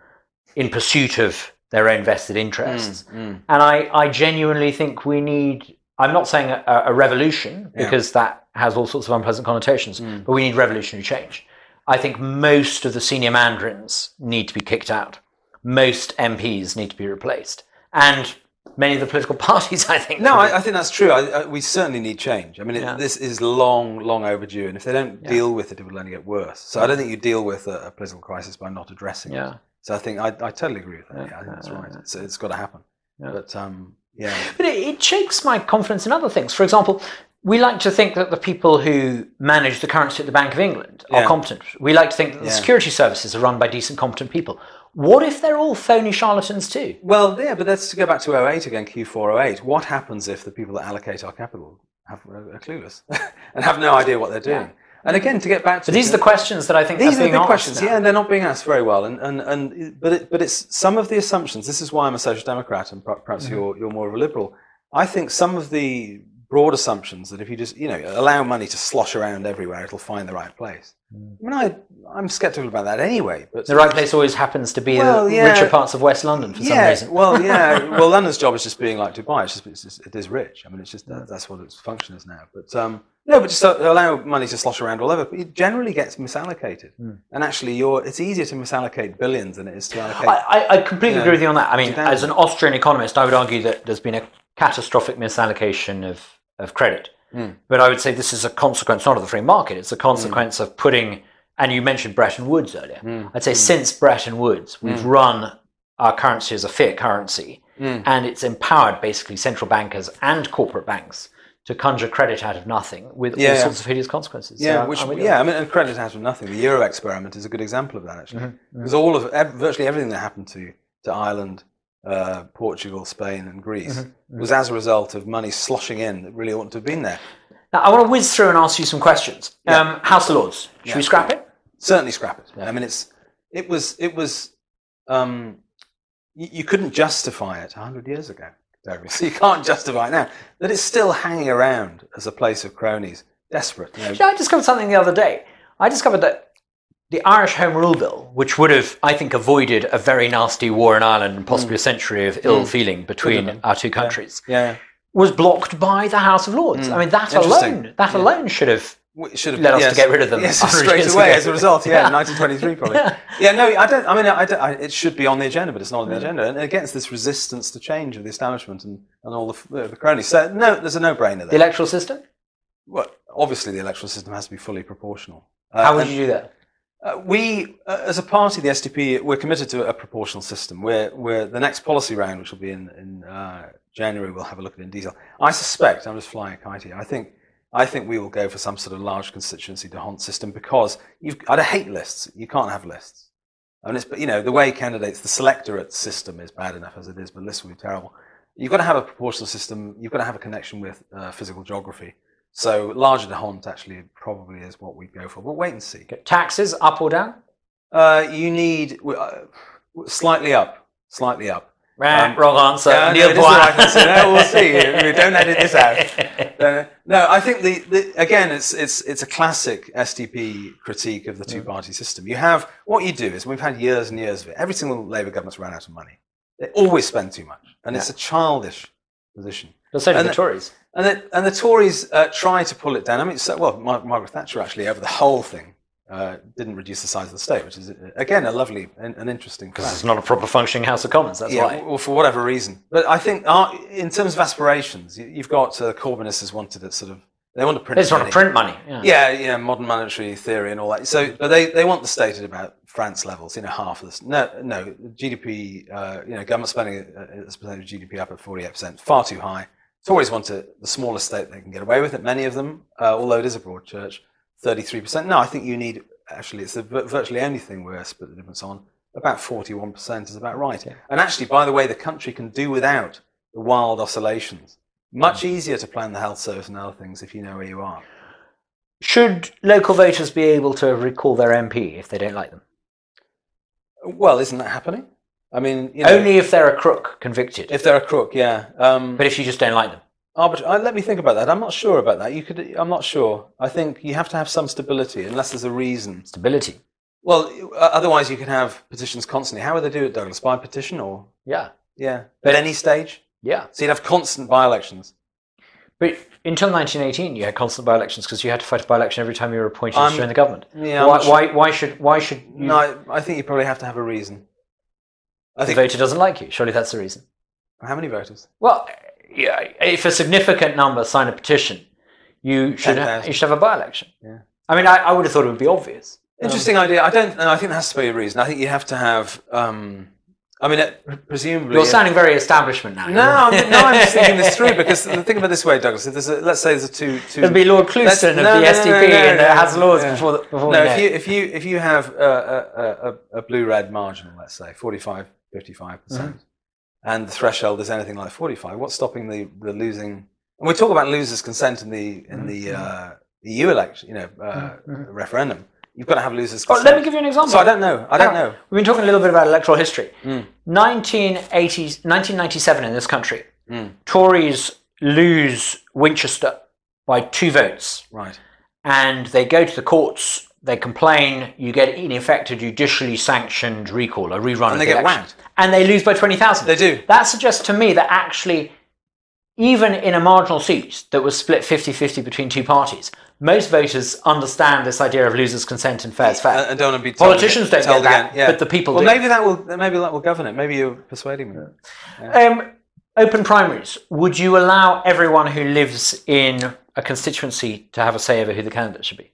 in pursuit of their own vested interests. Mm. And I, I genuinely think we need, I'm not saying a, a revolution Yeah. because that has all sorts of unpleasant connotations, Mm. but we need revolutionary change. I think most of the senior mandarins need to be kicked out. Most MPs need to be replaced. And many of the political *laughs* parties, I think. No, I, I think that's true. I, I, we certainly need change. I mean, it, Yeah. this is long, long overdue, and if they don't deal with it, it will only get worse. So I don't think you deal with a, a political crisis by not addressing Yeah. it. So I think I, I totally agree with that. Yeah, Yeah, I think that's right. It's, it's got to happen. Yeah. But um, yeah, But it, it shakes my confidence in other things. For example, we like to think that the people who manage the currency at the Bank of England are Yeah. competent. We like to think that the Yeah. security services are run by decent, competent people. What if they're all phony charlatans too? Well, yeah, but let's go back to 08 again, Q4 08. What happens if the people that allocate our capital have, are clueless *laughs* and have no idea what they're doing? And again, to get back to But these are the questions that I think these are are the big questions. now. Yeah, and they're not being asked very well. And and, and but it, but it's some of the assumptions. This is why I'm a social democrat, and perhaps Mm-hmm. you're you're more of a liberal. I think some of the broad assumptions that if you just you know allow money to slosh around everywhere, it'll find the right place. I mean, I I'm sceptical about that anyway. But Mm. The right place always happens to be Well, the yeah. richer parts of West London for some reason. well, yeah. *laughs* Well, London's job is just being like Dubai. It's just, it's just it is rich. I mean, it's just that, that's what its function is now. But um, no, but just allow money to slosh around all over. It generally gets misallocated, Hmm. and actually, you're it's easier to misallocate billions than it is to allocate. I, I, completely Yeah. agree with you on that. I mean, as an Austrian economist, I would argue that there's been a catastrophic misallocation of, of credit. Mm. But I would say this is a consequence not of the free market, it's a consequence of putting, and you mentioned Bretton Woods earlier. Mm. I'd say since Bretton Woods, we've run our currency as a fiat currency, Mm. and it's empowered basically central bankers and corporate banks to conjure credit out of nothing with all Yeah. sorts of hideous consequences. So yeah, I'm- which I'm yeah, I mean, and credit out of nothing. The Euro experiment is a good example of that actually, Mm-hmm. because all of ev- virtually everything that happened to to Ireland, uh, Portugal, Spain, and Greece Mm-hmm. was as a result of money sloshing in that really oughtn't to have been there. Now, I want to whiz through and ask you some questions. Yeah. Um, House of Lords, should Yeah. we scrap it? certainly scrap it. Yeah. I mean, it's it was it was um, you, you couldn't justify it hundred years ago. *laughs* So you can't justify it now. That it's still hanging around as a place of cronies, desperate. You know, Yeah, I discovered something the other day. I discovered that the Irish Home Rule Bill, which would have, I think, avoided a very nasty war in Ireland and possibly mm. a century of ill mm. feeling between our two countries, yeah, was blocked by the House of Lords. I mm. mean, that alone, that alone should have. Should have Led us to get rid of them Yes, *laughs* straight away ago. as a result. Yeah, *laughs* Yeah. 1923 probably. Yeah. *laughs* yeah. no, I don't. I mean, I don't, I, it should be on the agenda, but it's not on the agenda, and against this resistance to change of the establishment and, and all the, the cronies. So no, there's a no-brainer there. The electoral system? well, obviously, the electoral system has to be fully proportional. Uh, How would and- you do that? Uh, we, uh, as a party, the SDP, we're committed to a proportional system. We're, we're the next policy round, which will be in, in uh, January, we'll have a look at it in detail. I suspect, I'm just flying a kite here. I think, I think we will go for some sort of large constituency D'Hondt system because you've, I hate lists. You can't have lists. I mean, it's, but you know, the way candidates, the selectorate system is bad enough as it is, but lists will be terrible. You've got to have a proportional system. You've got to have a connection with uh, physical geography. So larger D'Hondt actually probably is what we'd go for. But wait and see. Okay. Taxes, up or down? Uh, you need uh, slightly up, slightly up. Right, wrong answer. Yeah, no, Neil it is the Bois. right answer. No, we'll see. We don't edit this out. *laughs* Uh, no, I think the, the again, it's it's it's a classic SDP critique of the two-party system. You have what you do is we've had years and years of it. Every single Labour government's run out of money. They always spend too much, and it's a childish position. But so do And the the- Tories. And the, and the Tories uh, try to pull it down. I mean, so, well, Margaret Thatcher actually over the whole thing uh, didn't reduce the size of the state, which is again a lovely and an interesting fact. It's not a proper functioning House of Commons, that's Yeah, why. well, for whatever reason. But I think uh, in terms of aspirations, you- you've got uh, Corbynists has wanted it sort of they want to print. They just want money. to print money. Yeah. Yeah, yeah, modern monetary theory and all that. So, but they, they want the state at about France levels, you know, half of this. No, no, GDP, uh, you know, government spending uh, as a percentage of GDP up at 48%, far too high. Tories want to, the smallest state they can get away with it, many of them, uh, although it is a broad church, 33%. No, I think you need, actually, it's the virtually only thing we're split the difference on. About 41% is about right. And actually, by the way, the country can do without the wild oscillations. Much easier to plan the health service and other things if you know where you are. Should local voters be able to recall their MP if they don't like them? Well, isn't that happening? I mean, you know, Only if they're a crook convicted. if they're a crook, yeah. Um, but if you just don't like them. Uh, let me think about that. I'm not sure about that. You could. I'm not sure. I think you have to have some stability, unless there's a reason. Stability. Well, uh, otherwise you can have petitions constantly. How would they do it, Douglas? By petition or Yeah. yeah, at any stage. Yeah. So you'd have constant by-elections. But until 1918, you had constant by-elections because you had to fight a by-election every time you were appointed I'm- to join the government. Yeah. Why, sure. why, why should why should you, No, I, I think you probably have to have a reason. I the think. voter doesn't like you? Surely that's the reason. How many voters? Well, yeah, if a significant number sign a petition, you should ha- you should have a by-election. Yeah. I mean, I, I would have thought it would be obvious. Interesting idea. I don't. No, I think there has to be a reason. I think you have to have. Um, I mean, it, presumably. You're sounding very establishment now. No, I'm, no, I'm just thinking this through *laughs* because think about it this way, Douglas. If there's a, let's say there's a two two. There'd be Lord Clouston of no, the no, SDP and no, has laws yeah. before the, before no, if you if you if you have a, a, a, a blue red marginal, let's say 45, 55 percent, and the threshold is anything like forty five, what's stopping the, the losing? And we talk about losers' consent in the in the uh, EU election, you know, uh, referendum. You've got to have losers' Oh, consent. let me give you an example. so I don't know. I don't know. We've been talking a little bit about electoral history. Mm. 1980s, 1997 in this country, Mm. Tories lose Winchester by two votes, Right. and they go to the courts. They complain. You get in effect a judicially sanctioned recall, a rerun, of And they the get whacked. and they lose by twenty thousand. They do. That suggests to me that actually, even in a marginal seat that was split 50-50 between two parties, most voters understand this idea of losers' consent and fair is fair. And, and don't want to be Politicians again, don't get that, again. Yeah. but the people Well, do. maybe that will maybe that will govern it. Maybe you're persuading me. Um, open primaries. Would you allow everyone who lives in a constituency to have a say over who the candidate should be?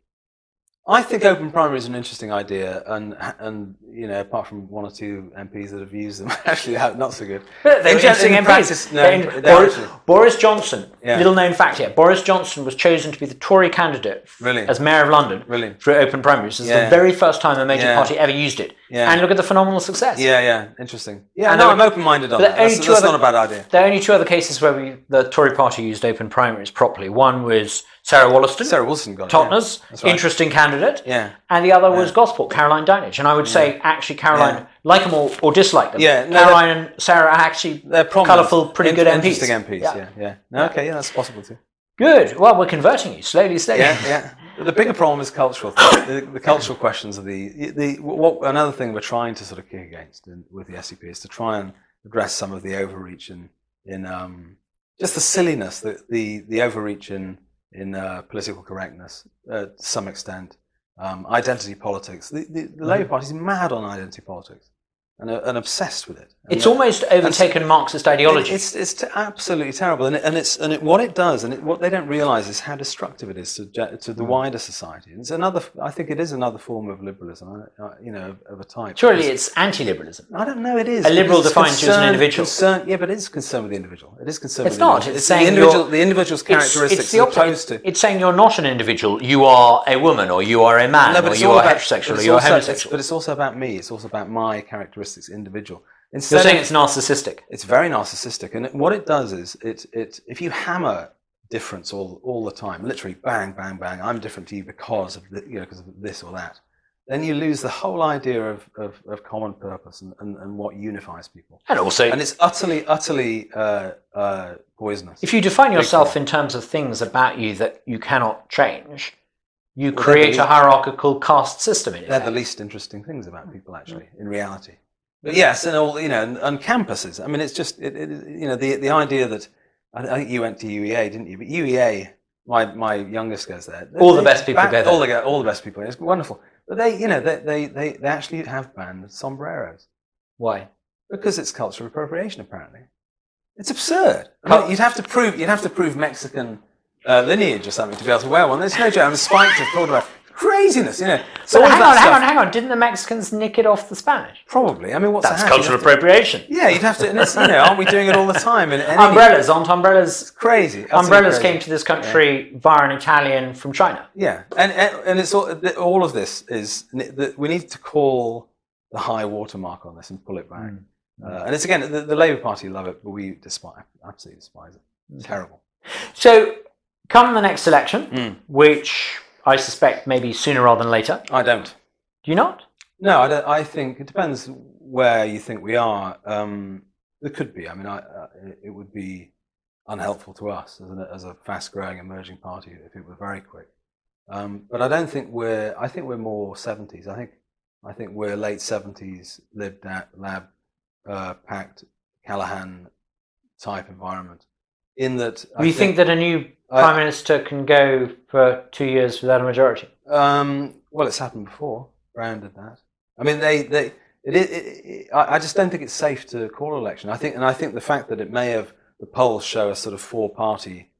I think open primary is an interesting idea, and and you know, apart from one or two MPs that have used them, *laughs* actually not so good. But they In interesting in MPs. practice, no, they're Boris, Boris Johnson, Yeah. little known fact here, Boris Johnson was chosen to be the Tory candidate Really? as Mayor of London Really? for open primaries. Is Yeah. the very first time a major Yeah. party ever used it. Yeah. And look at the phenomenal success. Yeah, yeah, interesting. Yeah, And no, I'm open-minded on that. That's, that's other- not a bad idea. There are only two other cases where we, the Tory party used open primaries properly. One was Sarah Wollaston, Sarah Wilson got it. Totnes, that's right. interesting candidate. Yeah. And the other was Gosport, Caroline Dinenage. And I would say, actually, Caroline, Yeah. like them or, or dislike them, Yeah, no, Caroline and Sarah are actually They're colourful, pretty In- good MPs. Interesting MPs. Yeah, yeah. No, okay, yeah, that's possible too. Good. Well, we're converting you slowly, slowly. Yeah, yeah. The bigger problem is cultural. the, the cultural questions are the the what another thing we're trying to sort of kick against in, with the SDP is to try and address some of the overreach in in um, just the silliness, the the, the overreach in in uh, political correctness uh, to some extent, um, identity politics. The, the, the Labour Party is mad on identity politics and, uh, and obsessed with it. And It's that- almost overtaken Marxist ideology. it's it's t- absolutely terrible, and, it, and it's and it, what it does, and it, what they don't realise is how destructive it is to to the Mm. wider society. And it's another. I think it is another form of liberalism, uh, uh, you know, of a type. Surely it's anti-liberalism. I don't know. It is A liberal it's defines you as an individual. concerned- yeah, but it is concerned with the individual. It is concerned. It's with the not. individual. It's saying the individual. The individual's characteristics it's the opposite. opposed to. It's saying you're not an individual. You are a woman, or you are a man, No, or you are about, heterosexual, or you are it's- homosexual. But it's also about me. It's also about my characteristics, individual. You're saying of- it's narcissistic. it's very narcissistic and it- what it does is it it if you hammer difference all all the time literally bang bang bang i'm different to you because of the, you know because of this or that then you lose the whole idea of of, of common purpose and, and, and what unifies people. And also, and it's utterly utterly uh, uh, poisonous. If you define yourself in terms of things about you that you cannot change, you Well, create a hierarchical caste system in they're the least interesting things about people actually in reality but yes and all you know and, and campuses. I mean it's just it, it, you know the the idea that I, I think you went to UEA didn't you? But UEA my my youngest goes there. All the best people go there. all the all the best people it's wonderful. But they you know they they they, they actually have banned sombreros. Why? because it's cultural appropriation apparently. It's absurd. I mean, you'd have to prove you'd have to prove mexican uh, lineage or something to be able to wear one. There's no joke. I'm spiked I've thought about craziness you know so But all of hang on, hang on, hang on. Didn't the Mexicans nick it off the Spanish? Probably. I mean, what's That's cultural to- appropriation. Yeah, you'd have to. And it's, you know, aren't we doing it all the time? Any- Umbrellas, aren't umbrellas? It's crazy. utterly Umbrellas crazy. came to this country via an Italian from China. Yeah, and and, and it's all, all of this is that we need to call the high watermark on this and pull it back. Mm. Uh, and it's again the, the Labour Party love it, but we despise absolutely despise it. It's terrible. So, come the next election, Mm. which I suspect maybe sooner rather than later. I don't. Do you not? No, I, don't, I think it depends where you think we are. Um, there could be. I mean, I, uh, it- would be unhelpful to us as, an, as a fast-growing emerging party if it were very quick. Um, but I don't think we're. I think we're more seventies. I think. I think we're late seventies, lived at lab, uh, pact Callaghan type environment. In that, Do you think that a new I- prime minister can go for two years without a majority? Um, well, it's happened before. Brown did that. I mean, they, they, it, it, it, I just don't think it's safe to call an election. I think, and I think the fact that it may have the polls show a sort of four-party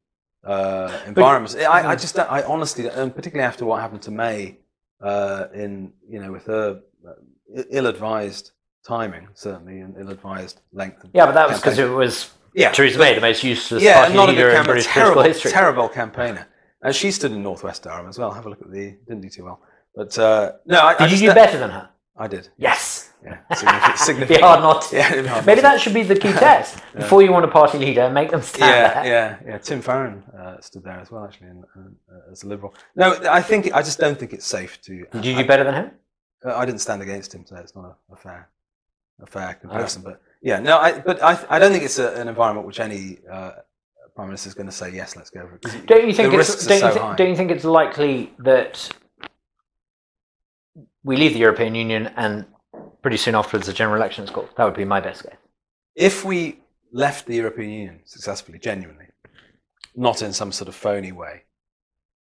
uh, environment. I, I just, don't, I honestly, and particularly after what happened to May uh, in, you know, with her uh, ill-advised timing, certainly, and ill-advised length. Of Yeah, but that was because it was yeah, Theresa May, the most useless yeah, party not a leader good in. British Terrible, political history. terrible *laughs* campaigner. And she stood in Northwest Durham as well. Have a look at the. Didn't do too well. But uh, no, I, I Did you just do don't- better than her? I did. Yes. Yeah, *laughs* significant. Hard not to. *laughs* Yeah, hard Maybe not that should be the key test. Before you want a party leader, make them stand Yeah, there. yeah, yeah. Tim Farron uh, stood there as well, actually, in, uh, as a liberal. No, I think I just don't think it's safe to. Did you I, do better than him? I didn't stand against him today. It's not a, a fair, a fair comparison. But yeah, no, I, but I, I don't think it's a, an environment which any uh, prime minister is going to say yes, let's go for it. Don't you think the it's risks don't, you so thi- high. don't you think it's likely that we leave the European Union and pretty soon afterwards the general election is called? That would be my best guess. if we left the European Union successfully, genuinely, not in some sort of phony way,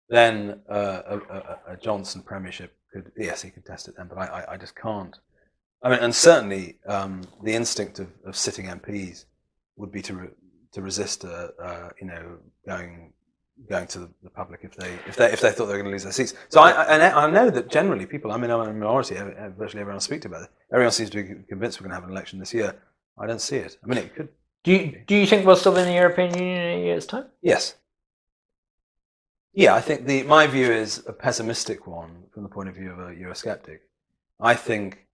then uh, a, a, a Johnson premiership could, yes, he could test it then, but I, I, I just can't. I mean, and certainly um, the instinct of, of sitting MPs would be to re, to resist, uh, uh, you know, going going to the, the public if they if they if they thought they were going to lose their seats. So I, I, and I know that generally people, I mean, I'm in a minority. Virtually everyone I speak to about it, everyone seems to be convinced we're going to have an election this year. I don't see it. I mean, it could. Do you, do you think we'll still be in the European Union in a year's time? Yes. Yeah, I think the my view is a pessimistic one from the point of view of a Eurosceptic. I think,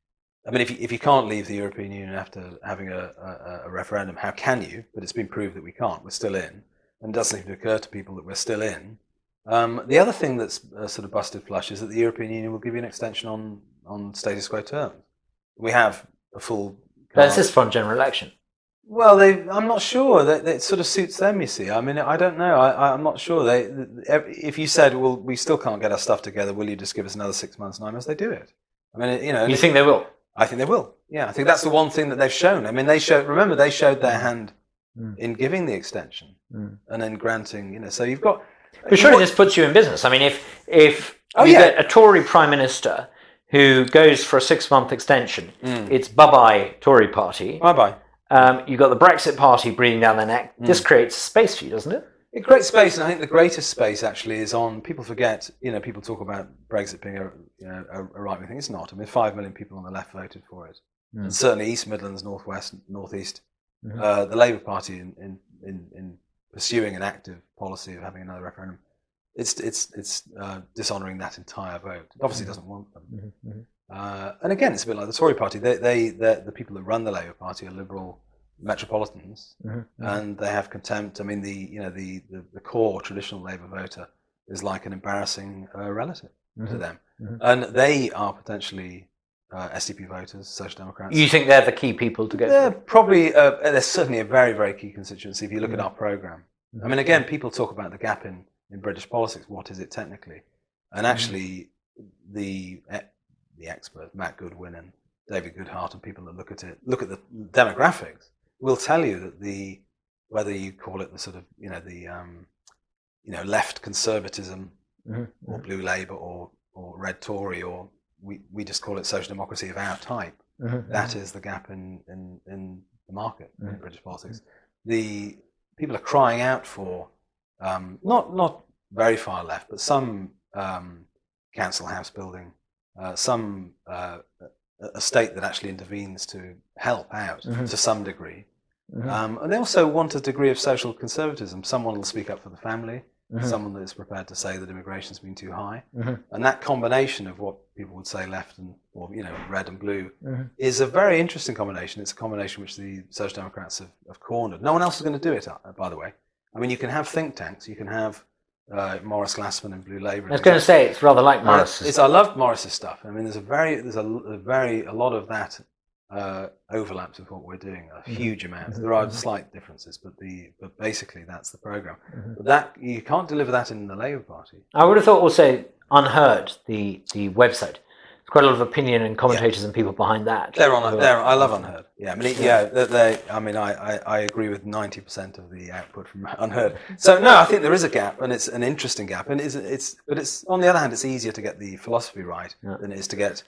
I mean, if you, if you can't leave the European Union after having a, a, a referendum, how can you? But it's been proved that we can't. We're still in, and it doesn't seem to occur to people that we're still in. Um, the other thing that's uh, sort of busted flush is that the European Union will give you an extension on on status quo terms. We have a full. It's just for a general election. Well, they, I'm not sure. That that it sort of suits them. You see, I mean, I don't know. I, I'm not sure. They, if you said, "Well, we still can't get our stuff together," will you just give us another six months, nine months? They do it. I mean, you know, You think they will? I think they will. Yeah, I think that's the one thing that they've shown. I mean, they showed. Remember, they showed their hand Mm. in giving the extension Mm. and then granting. You know, so you've got. But surely this puts you in business. I mean, if if Oh, you yeah. get a Tory prime minister who goes for a six month extension, Mm. it's bye bye Tory party. Bye bye. Um, you've got the Brexit party breathing down their neck. Mm. This creates space for you, doesn't it? A great space, and I think the greatest space actually is on. People forget, you know, people talk about Brexit being a, you know, a, a right wing thing. It's not. I mean, five million people on the left voted for it, Mm. and certainly East Midlands, Northwest, Northeast. Mhm. Uh, the Labour Party in, in, in, in pursuing an active policy of having another referendum, it's it's it's uh, dishonouring that entire vote. It obviously doesn't want them. Uh, and again, it's a bit like the Tory Party. They, they, the people that run the Labour Party are liberal metropolitans, and they have contempt. I mean, the you know the, the, the core traditional Labour voter is like an embarrassing uh, relative to Mhm. them, Mhm. and they are potentially uh, SDP voters, Social Democrats. You think they're the key people to get? They're through? probably uh, they're certainly a very very key constituency if you look at our program. I Mhm. mean, again, people talk about the gap in, in British politics. What is it technically? And actually, the eh, the experts Matt Goodwin and David Goodhart and people that look at it look at the demographics will tell you that the whether you call it the sort of you know the um, you know left conservatism Mhm. or blue Labour or or red Tory or we, we just call it social democracy of our type. Mhm. That is the gap in, in, in the market in Mm. British politics. The people are crying out for um, not not very far left, but some um, council house building, uh, some uh, a- state that actually intervenes to help out Mhm. to some degree. Mhm. Um, and they also want a degree of social conservatism. Someone will speak up for the family, Mhm. someone that is prepared to say that immigration's been too high. Mhm. And that combination of what people would say left and, or, you know, red and blue Mhm. is a very interesting combination. It's a combination which the Social Democrats have, have cornered. No one else is going to do it, uh, by the way. I mean, you can have think tanks, you can have uh, Maurice Glasman and Blue Labour. I was going to say it's rather like Uh, Maurice. it's, I love Maurice's stuff. I mean, there's a very, there's a, a very, a lot of that uh, overlaps with what we're doing. A huge amount. There are slight differences, but the, but basically that's the program. But that you can't deliver that in the Labour Party. I would have thought also Unheard, the the website. Quite a lot of opinion and commentators and people behind that. They're on. They're, I love Unheard. Yeah, I mean, yeah. They, they, I mean, I, I, I agree with ninety percent of the output from *laughs* Unheard. *laughs* So no, I think there is a gap, and it's an interesting gap, and it's, it's but it's on the other hand, it's easier to get the philosophy right Yeah. than it is to get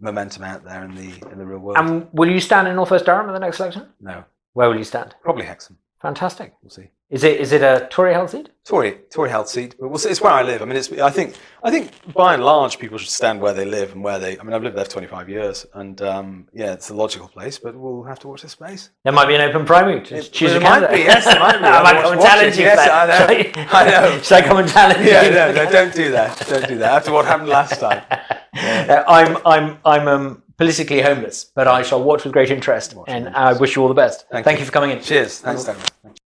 momentum out there in the in the real world. And will you stand in Northwest Durham at the next election? no, Where will you stand? probably Hexham. Fantastic. We'll see. Is it is it a Tory held seat? Tory Tory held seat, but we'll see. It's where I live. I mean, it's. I think I think by and large, people should stand where they live and where they. I mean, I've lived there for twenty five years, and um, yeah, it's a logical place. But we'll have to watch this space. There might be an open primary to It- choose a it might be, yes, it might be. *laughs* I might Watch- come and challenge you. yes. I know. *laughs* I know. *laughs* Shall I come and challenge Yeah, you? no, no, don't do that. Don't do that. After what happened last time. Uh, I'm I'm I'm um, politically homeless, but I shall watch with great interest, and I wish you all the best. Thank Thank you. you for coming in. Cheers. Thanks, Darren.